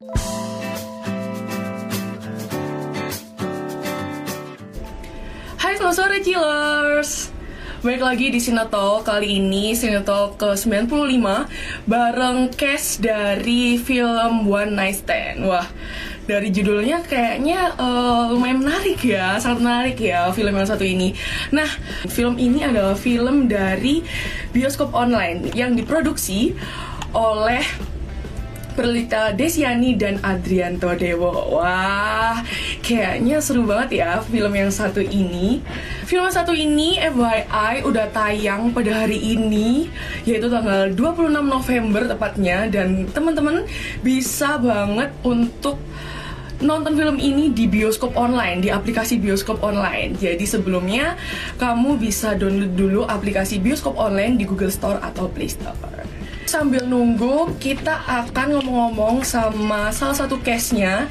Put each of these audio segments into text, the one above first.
Hai selamat sore Chillers Balik lagi di Sinato Kali ini Sinato ke-95 Bareng cast dari film One Night Stand. Wah dari judulnya kayaknya uh, lumayan menarik ya Sangat menarik ya film yang satu ini. Nah film ini adalah film dari bioskop online Yang diproduksi oleh Perlita Desiani dan Adrianto Dewo. Wah, kayaknya seru banget ya film yang satu ini. Film yang satu ini FYI udah tayang pada hari ini, yaitu tanggal 26 November tepatnya dan teman-teman bisa banget untuk nonton film ini di bioskop online, di aplikasi bioskop online. Jadi sebelumnya kamu bisa download dulu aplikasi bioskop online di Google Store atau Play Store sambil nunggu kita akan ngomong-ngomong sama salah satu case-nya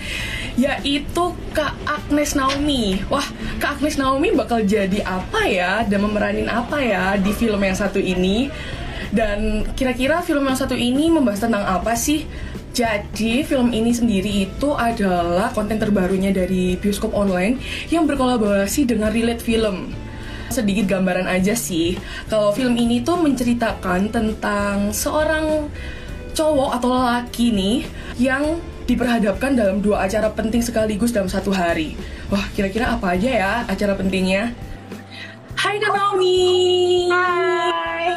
yaitu Kak Agnes Naomi. Wah, Kak Agnes Naomi bakal jadi apa ya dan memeranin apa ya di film yang satu ini? Dan kira-kira film yang satu ini membahas tentang apa sih? Jadi film ini sendiri itu adalah konten terbarunya dari bioskop online yang berkolaborasi dengan Relate Film sedikit gambaran aja sih. Kalau film ini tuh menceritakan tentang seorang cowok atau lelaki nih yang diperhadapkan dalam dua acara penting sekaligus dalam satu hari. Wah, kira-kira apa aja ya acara pentingnya? Hai Kak Naomi. Hai.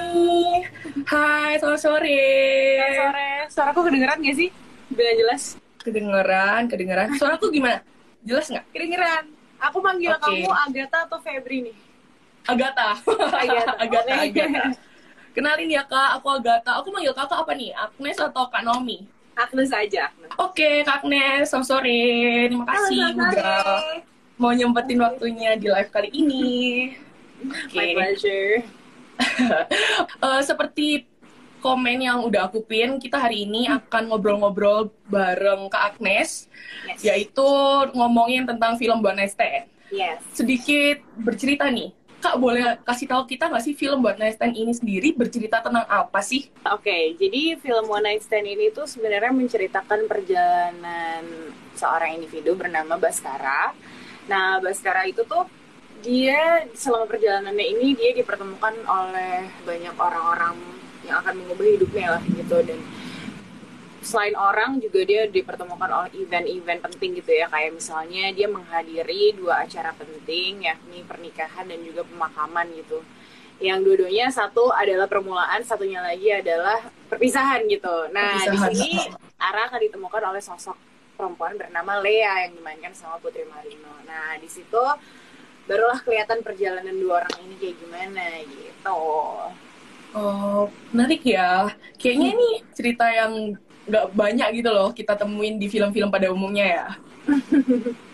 Hai, selamat sore. Selamat sore. Suaraku kedengeran gak sih? Bila jelas. Kedengeran, kedengeran. Suaraku gimana? Jelas nggak? Kedengeran. Aku manggil Oke. kamu Agatha atau Febri nih? Agatha. Agatha. Agatha. Agatha. Kenalin ya kak, aku Agatha. Aku manggil kakak apa nih? Agnes atau Kak Naomi? Agnes aja. Oke, Kak Agnes, selamat sore. Terima kasih Halo, udah mau nyempetin waktunya di live kali ini. Oke. My pleasure. Eh, seperti komen yang udah aku pin, kita hari ini akan ngobrol-ngobrol bareng Kak Agnes, Yes. yaitu ngomongin tentang film Stand. Yes. Sedikit bercerita nih, Kak boleh kasih tahu kita nggak sih film One Night Stand ini sendiri bercerita tentang apa sih? Oke, jadi film One Night Stand ini tuh sebenarnya menceritakan perjalanan seorang individu bernama Baskara. Nah, Baskara itu tuh dia selama perjalanannya ini dia dipertemukan oleh banyak orang-orang yang akan mengubah hidupnya lah gitu dan selain orang juga dia dipertemukan oleh event-event penting gitu ya. Kayak misalnya dia menghadiri dua acara penting yakni pernikahan dan juga pemakaman gitu. Yang dua-duanya satu adalah permulaan satunya lagi adalah perpisahan gitu. Nah Perpisahan. di sini Ara akan ditemukan oleh sosok perempuan bernama Lea yang dimainkan sama Putri Marino. Nah di situ barulah kelihatan perjalanan dua orang ini kayak gimana gitu. Oh, menarik ya. Kayaknya ini cerita yang nggak banyak gitu loh kita temuin di film-film pada umumnya ya.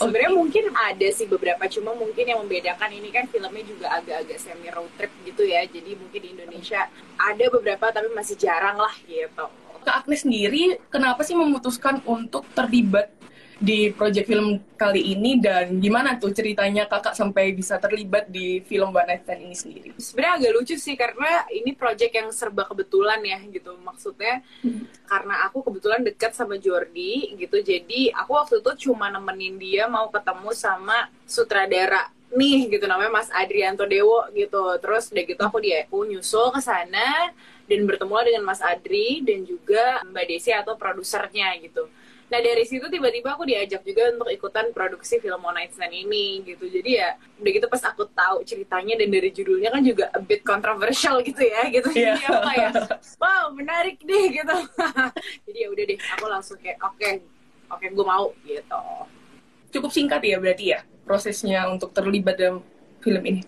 Sebenarnya mungkin ada sih beberapa, cuma mungkin yang membedakan ini kan filmnya juga agak-agak semi road trip gitu ya. Jadi mungkin di Indonesia ada beberapa tapi masih jarang lah gitu. Kak Agnes sendiri kenapa sih memutuskan untuk terlibat di project film kali ini dan gimana tuh ceritanya kakak sampai bisa terlibat di film One Night Stand ini sendiri? Sebenarnya agak lucu sih karena ini project yang serba kebetulan ya gitu. Maksudnya karena aku kebetulan dekat sama Jordi gitu. Jadi aku waktu itu cuma nemenin dia mau ketemu sama sutradara nih gitu namanya Mas Adrianto Dewo gitu. Terus udah gitu aku dia aku nyusul ke sana dan bertemu dengan Mas Adri dan juga Mbak Desi atau produsernya gitu. Nah dari situ tiba-tiba aku diajak juga untuk ikutan produksi film One Night Stand ini gitu. Jadi ya udah gitu pas aku tahu ceritanya dan dari judulnya kan juga a bit controversial gitu ya gitu. Iya. Jadi aku kayak wow menarik deh gitu. Jadi ya udah deh aku langsung kayak oke oke gue mau gitu. Cukup singkat ya berarti ya prosesnya untuk terlibat dalam film ini.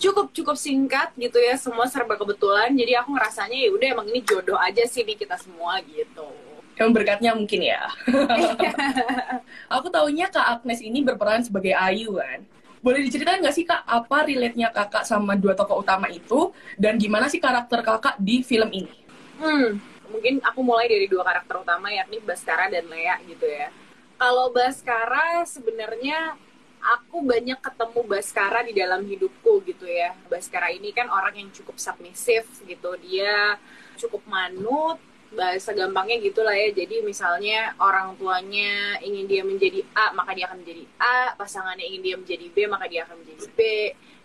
Cukup cukup singkat gitu ya semua serba kebetulan. Jadi aku ngerasanya ya udah emang ini jodoh aja sih nih kita semua gitu. Emang berkatnya mungkin ya. Aku taunya Kak Agnes ini berperan sebagai Ayu kan. Boleh diceritain nggak sih Kak, apa relate-nya kakak sama dua tokoh utama itu? Dan gimana sih karakter kakak di film ini? Hmm, mungkin aku mulai dari dua karakter utama yakni Baskara dan Lea gitu ya. Kalau Baskara sebenarnya aku banyak ketemu Baskara di dalam hidupku gitu ya. Baskara ini kan orang yang cukup submisif gitu. Dia cukup manut, bahasa gampangnya gitulah ya. Jadi misalnya orang tuanya ingin dia menjadi A maka dia akan menjadi A. Pasangannya ingin dia menjadi B maka dia akan menjadi B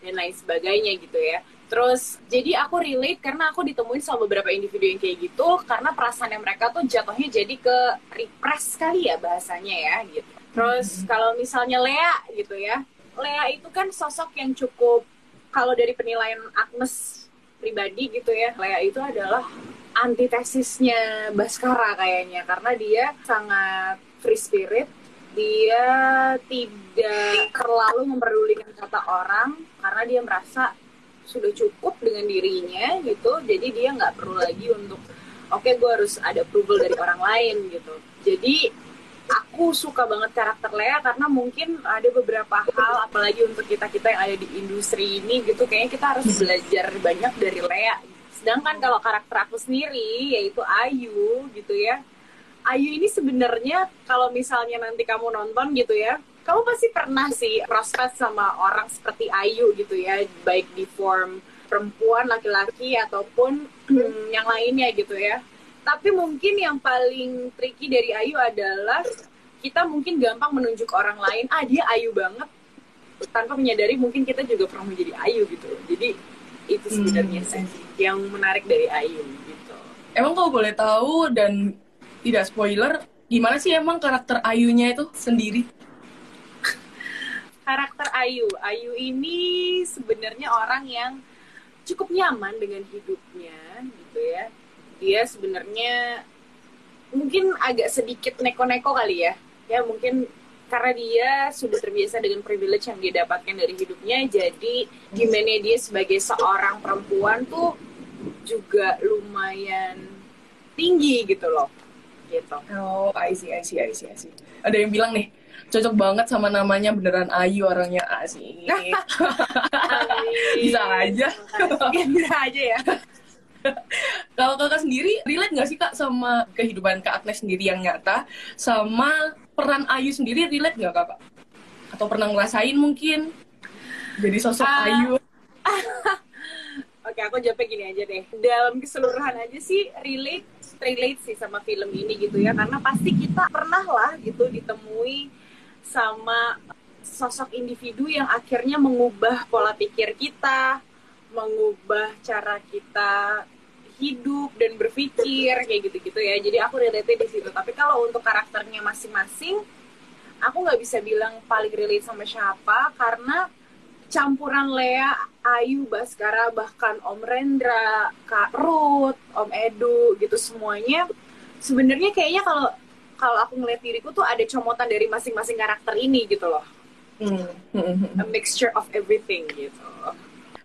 dan lain sebagainya gitu ya. Terus jadi aku relate karena aku ditemuin sama beberapa individu yang kayak gitu karena perasaan yang mereka tuh jatuhnya jadi ke repress kali ya bahasanya ya gitu. Terus kalau misalnya Lea gitu ya Lea itu kan sosok yang cukup kalau dari penilaian Agnes pribadi gitu ya Lea itu adalah antitesisnya Baskara kayaknya karena dia sangat free spirit. Dia tidak terlalu memperdulikan kata orang karena dia merasa sudah cukup dengan dirinya gitu. Jadi dia nggak perlu lagi untuk oke okay, gue harus ada approval dari orang lain gitu. Jadi aku suka banget karakter Lea karena mungkin ada beberapa hal apalagi untuk kita kita yang ada di industri ini gitu. Kayaknya kita harus belajar banyak dari Lea Sedangkan kalau karakter aku sendiri yaitu Ayu gitu ya. Ayu ini sebenarnya kalau misalnya nanti kamu nonton gitu ya, kamu pasti pernah sih prospek sama orang seperti Ayu gitu ya, baik di form perempuan, laki-laki ataupun hmm, yang lainnya gitu ya. Tapi mungkin yang paling tricky dari Ayu adalah kita mungkin gampang menunjuk orang lain, ah dia Ayu banget, tanpa menyadari mungkin kita juga pernah menjadi Ayu gitu. Jadi itu sebenarnya hmm. sih yang menarik dari Ayu gitu. Emang kalau boleh tahu dan tidak spoiler, gimana sih emang karakter Ayunya itu sendiri? karakter Ayu, Ayu ini sebenarnya orang yang cukup nyaman dengan hidupnya gitu ya. Dia sebenarnya mungkin agak sedikit neko-neko kali ya. Ya mungkin karena dia sudah terbiasa dengan privilege yang dia dapatkan dari hidupnya jadi gimana dia sebagai seorang perempuan tuh juga lumayan tinggi gitu loh. Gitu. Oh I see I see I see I see. Ada yang bilang nih cocok banget sama namanya beneran Ayu orangnya asik bisa aja. Bisa aja ya kalau kakak sendiri relate nggak sih kak sama kehidupan kak Agnes sendiri yang nyata sama peran Ayu sendiri relate nggak kakak? Atau pernah ngerasain mungkin jadi sosok uh, Ayu? Oke, aku jawabnya gini aja deh. Dalam keseluruhan aja sih relate relate sih sama film ini gitu ya karena pasti kita pernah lah gitu ditemui sama sosok individu yang akhirnya mengubah pola pikir kita, mengubah cara kita hidup dan berpikir kayak gitu-gitu ya jadi aku relate di situ tapi kalau untuk karakternya masing-masing aku nggak bisa bilang paling relate sama siapa karena campuran Lea, Ayu, Baskara, bahkan Om Rendra, Kak Ruth, Om Edu gitu semuanya sebenarnya kayaknya kalau kalau aku ngeliat diriku tuh ada comotan dari masing-masing karakter ini gitu loh. Hmm. A mixture of everything gitu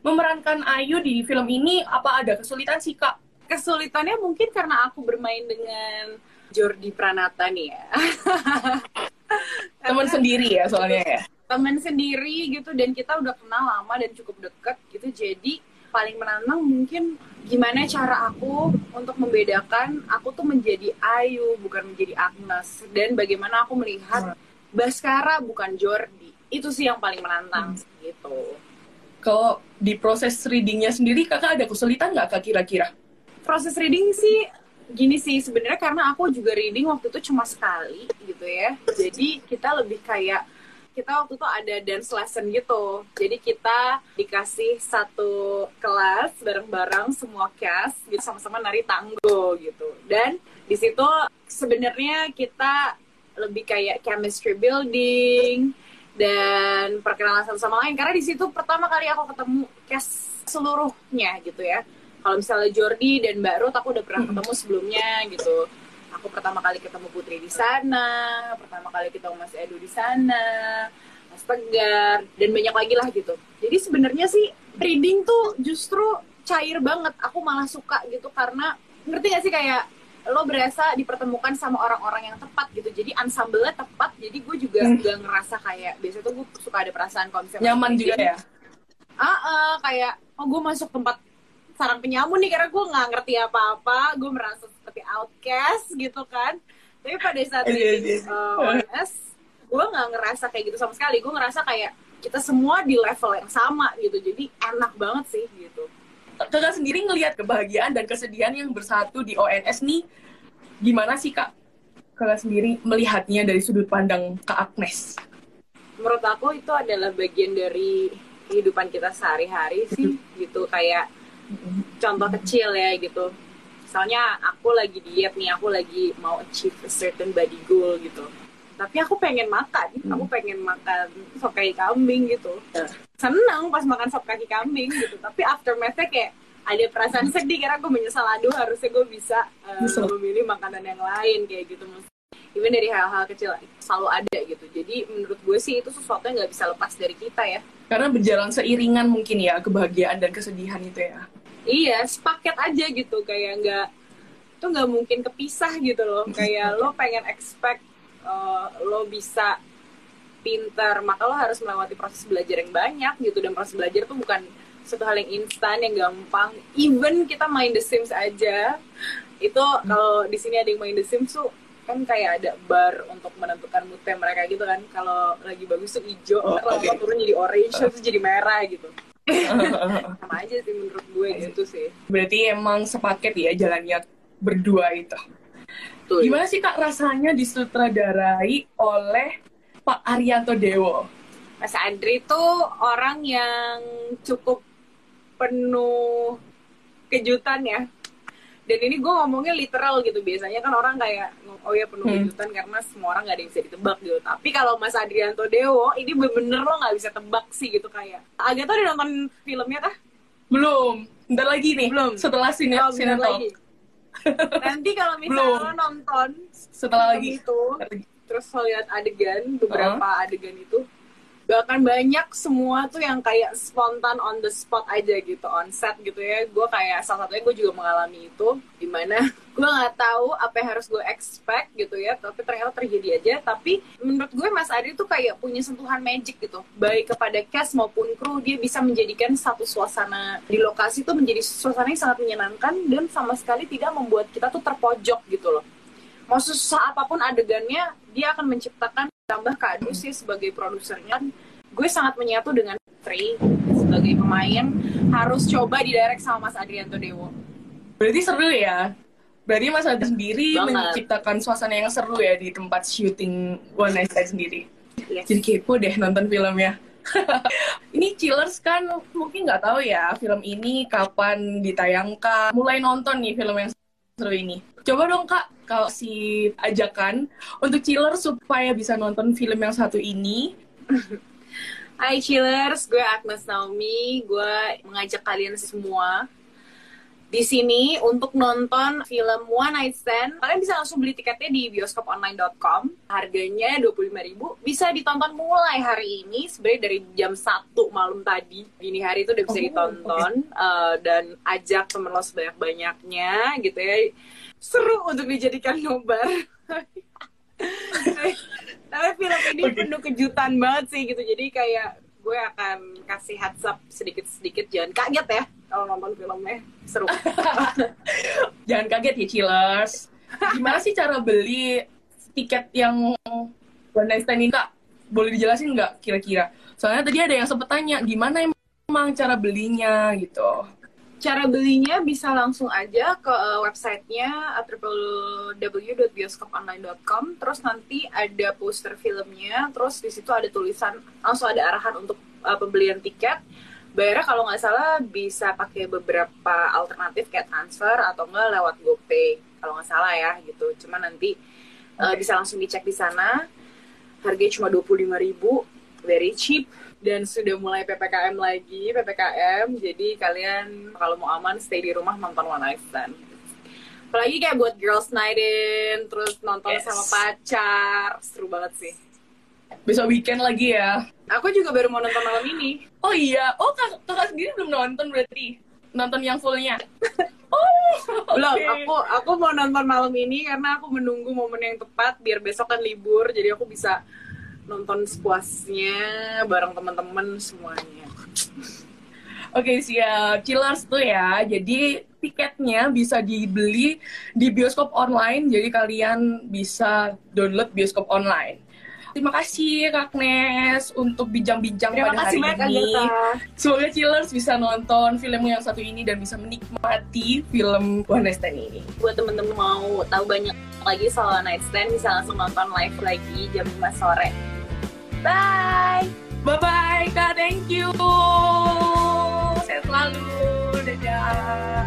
memerankan Ayu di film ini apa ada kesulitan sih kak? Kesulitannya mungkin karena aku bermain dengan Jordi Pranata nih ya. Teman sendiri ya soalnya ya. Teman sendiri gitu dan kita udah kenal lama dan cukup deket gitu jadi paling menantang mungkin gimana cara aku untuk membedakan aku tuh menjadi Ayu bukan menjadi Agnes dan bagaimana aku melihat Baskara bukan Jordi itu sih yang paling menantang hmm. gitu kalau di proses readingnya sendiri kakak ada kesulitan nggak kak kira-kira? Proses reading sih gini sih sebenarnya karena aku juga reading waktu itu cuma sekali gitu ya. Jadi kita lebih kayak kita waktu itu ada dance lesson gitu. Jadi kita dikasih satu kelas bareng-bareng semua cast gitu sama-sama nari tango gitu. Dan di situ sebenarnya kita lebih kayak chemistry building, dan perkenalan satu sama lain. Karena di situ pertama kali aku ketemu cast seluruhnya gitu ya. Kalau misalnya Jordi dan Mbak Ruth aku udah pernah ketemu sebelumnya gitu. Aku pertama kali ketemu Putri di sana pertama kali ketemu Mas Edu di sana Mas Tegar dan banyak lagi lah gitu. Jadi sebenarnya sih reading tuh justru cair banget. Aku malah suka gitu karena ngerti gak sih kayak lo berasa dipertemukan sama orang-orang yang tepat gitu. Jadi ensemble-nya tepat jadi gue juga hmm. gak ngerasa kayak biasanya tuh gue suka ada perasaan konsep nyaman juga ya? Ah uh, uh, kayak oh gue masuk tempat sarang penyamun nih karena gue nggak ngerti apa-apa gue merasa seperti outcast gitu kan. Tapi pada saat ini uh, ONS gue nggak ngerasa kayak gitu sama sekali. Gue ngerasa kayak kita semua di level yang sama gitu. Jadi enak banget sih gitu kakak sendiri ngelihat kebahagiaan dan kesedihan yang bersatu di ONS nih Gimana sih kak? Kakak sendiri melihatnya dari sudut pandang kak Agnes? Menurut aku itu adalah bagian dari kehidupan kita sehari-hari sih gitu. Kayak contoh kecil ya gitu. Misalnya aku lagi diet nih aku lagi mau achieve a certain body goal gitu. Tapi aku pengen makan Hmm. aku pengen makan sop kaki kambing gitu seneng pas makan sop kaki kambing gitu. Tapi aftermathnya kayak ada perasaan sedih karena gue menyesal aduh harusnya gue bisa uh, memilih makanan yang lain kayak gitu. Even dari hal-hal kecil selalu ada gitu. Jadi menurut gue sih itu sesuatu yang nggak bisa lepas dari kita ya. Karena berjalan seiringan mungkin ya kebahagiaan dan kesedihan itu ya. Iya, sepaket aja gitu. Kayak nggak itu nggak mungkin kepisah gitu loh. Kayak lo pengen expect uh, lo bisa pintar, maka lo harus melewati proses belajar yang banyak gitu dan proses belajar tuh bukan satu hal yang instan yang gampang. Even kita main The Sims aja itu kalau di sini ada yang main The Sims tuh kan kayak ada bar untuk menentukan moodnya mereka gitu kan. Kalau lagi bagus tuh hijau, Oh, kalau oke. turun jadi orange, terus jadi merah gitu. Sama aja sih menurut gue gitu sih. Berarti emang sepaket ya jalannya berdua itu. Tuh. Gimana sih kak rasanya disutradarai oleh Pak Arianto Dewo? Mas Andri tuh orang yang cukup penuh kejutan ya. Dan ini gue ngomongnya literal gitu. Biasanya kan orang kayak, oh ya penuh Hmm. kejutan karena semua orang gak ada yang bisa ditebak gitu. Tapi kalau Mas Adrianto Dewo, ini bener-bener lo gak bisa tebak sih gitu kayak. Agatha udah nonton filmnya kah? Belum. Bentar lagi nih. Belum. Setelah sini Oh, sini lagi. Nanti kalau misalnya Belum. lo nonton Setelah lagi. itu, terus lihat adegan, beberapa adegan itu, bahkan banyak semua tuh yang kayak spontan on the spot aja gitu, on set gitu ya. Gue kayak salah satunya gue juga mengalami itu, di mana gue nggak tahu apa yang harus gue expect gitu ya, tapi ternyata terjadi aja. Tapi menurut gue Mas Adi tuh kayak punya sentuhan magic gitu, baik kepada cast maupun kru, dia bisa menjadikan satu suasana di lokasi tuh menjadi suasana yang sangat menyenangkan dan sama sekali tidak membuat kita tuh terpojok gitu loh mau susah apa pun adegannya dia akan menciptakan tambah kado sih sebagai produsernya gue sangat menyatu dengan Tri sebagai pemain harus coba di direct sama Mas Adrianto Dewo Berarti seru ya. Berarti Mas Adi sendiri Banget. menciptakan suasana yang seru ya di tempat syuting One Night Stand sendiri. yes. Jadi kepo deh nonton filmnya. ini Chillers kan mungkin nggak tahu ya film ini kapan ditayangkan. Mulai nonton nih film yang seru ini. Coba dong kak, si ajakan untuk Chillers supaya bisa nonton film yang satu ini. Hai Chillers, gue Agnes Naomi gue mengajak kalian semua di sini untuk nonton film One Night Stand. Kalian bisa langsung beli tiketnya di bioskoponline.com. Harganya 25.000. Bisa ditonton mulai hari ini. Sebenarnya dari jam 1 malam tadi. Dini hari itu udah bisa Oh, ditonton. Eh, dan ajak temen lo sebanyak-banyaknya gitu ya. Seru untuk dijadikan nobar. Tapi film ini penuh kejutan banget sih gitu. Jadi kayak gue akan kasih heads up sedikit-sedikit. Jangan kaget ya kalau nonton filmnya. Seru. Jangan kaget ya Chillers. Gimana sih cara beli tiket yang One Night Stand ini kak? Boleh dijelasin nggak kira-kira? Soalnya tadi ada yang sempet tanya gimana emang cara belinya gitu. Cara belinya bisa langsung aja ke uh, websitenya uh, www.bioskoponline.com. Terus nanti ada poster filmnya. Terus di situ ada tulisan langsung ada arahan untuk uh, pembelian tiket. Bayarnya kalau nggak salah bisa pakai beberapa alternatif kayak transfer atau enggak lewat GoPay kalau nggak salah ya gitu. Cuma nanti uh, bisa langsung dicek di sana. Harganya cuma 25.000 very cheap dan sudah mulai PPKM lagi, PPKM. Jadi kalian kalau mau aman stay di rumah nonton One Night Stand. Apalagi kayak buat girls night in, terus nonton Yes. sama pacar, seru banget sih. Besok weekend lagi ya. Aku juga baru mau nonton malam ini. Oh iya, oh kak, kakak sendiri belum nonton berarti? Nonton yang fullnya? Oh, Belum, oke. aku aku mau nonton malam ini karena aku menunggu momen yang tepat biar besok kan libur, jadi aku bisa nonton sepuasnya bareng teman-teman semuanya. Oke siap, Chillers tuh ya. Jadi tiketnya bisa dibeli di bioskop online. Jadi kalian bisa download bioskop online. Terima kasih Kak Nes untuk bincang-bincang pada kasih hari ini. Semoga Chillers bisa nonton film yang satu ini dan bisa menikmati film One Night Stand ini. Buat temen-temen mau tahu banyak lagi Solo Night Stand bisa langsung nonton live lagi jam 5 sore. Bye. Bye-bye, Kak. Thank you. Saya selalu. Dadah.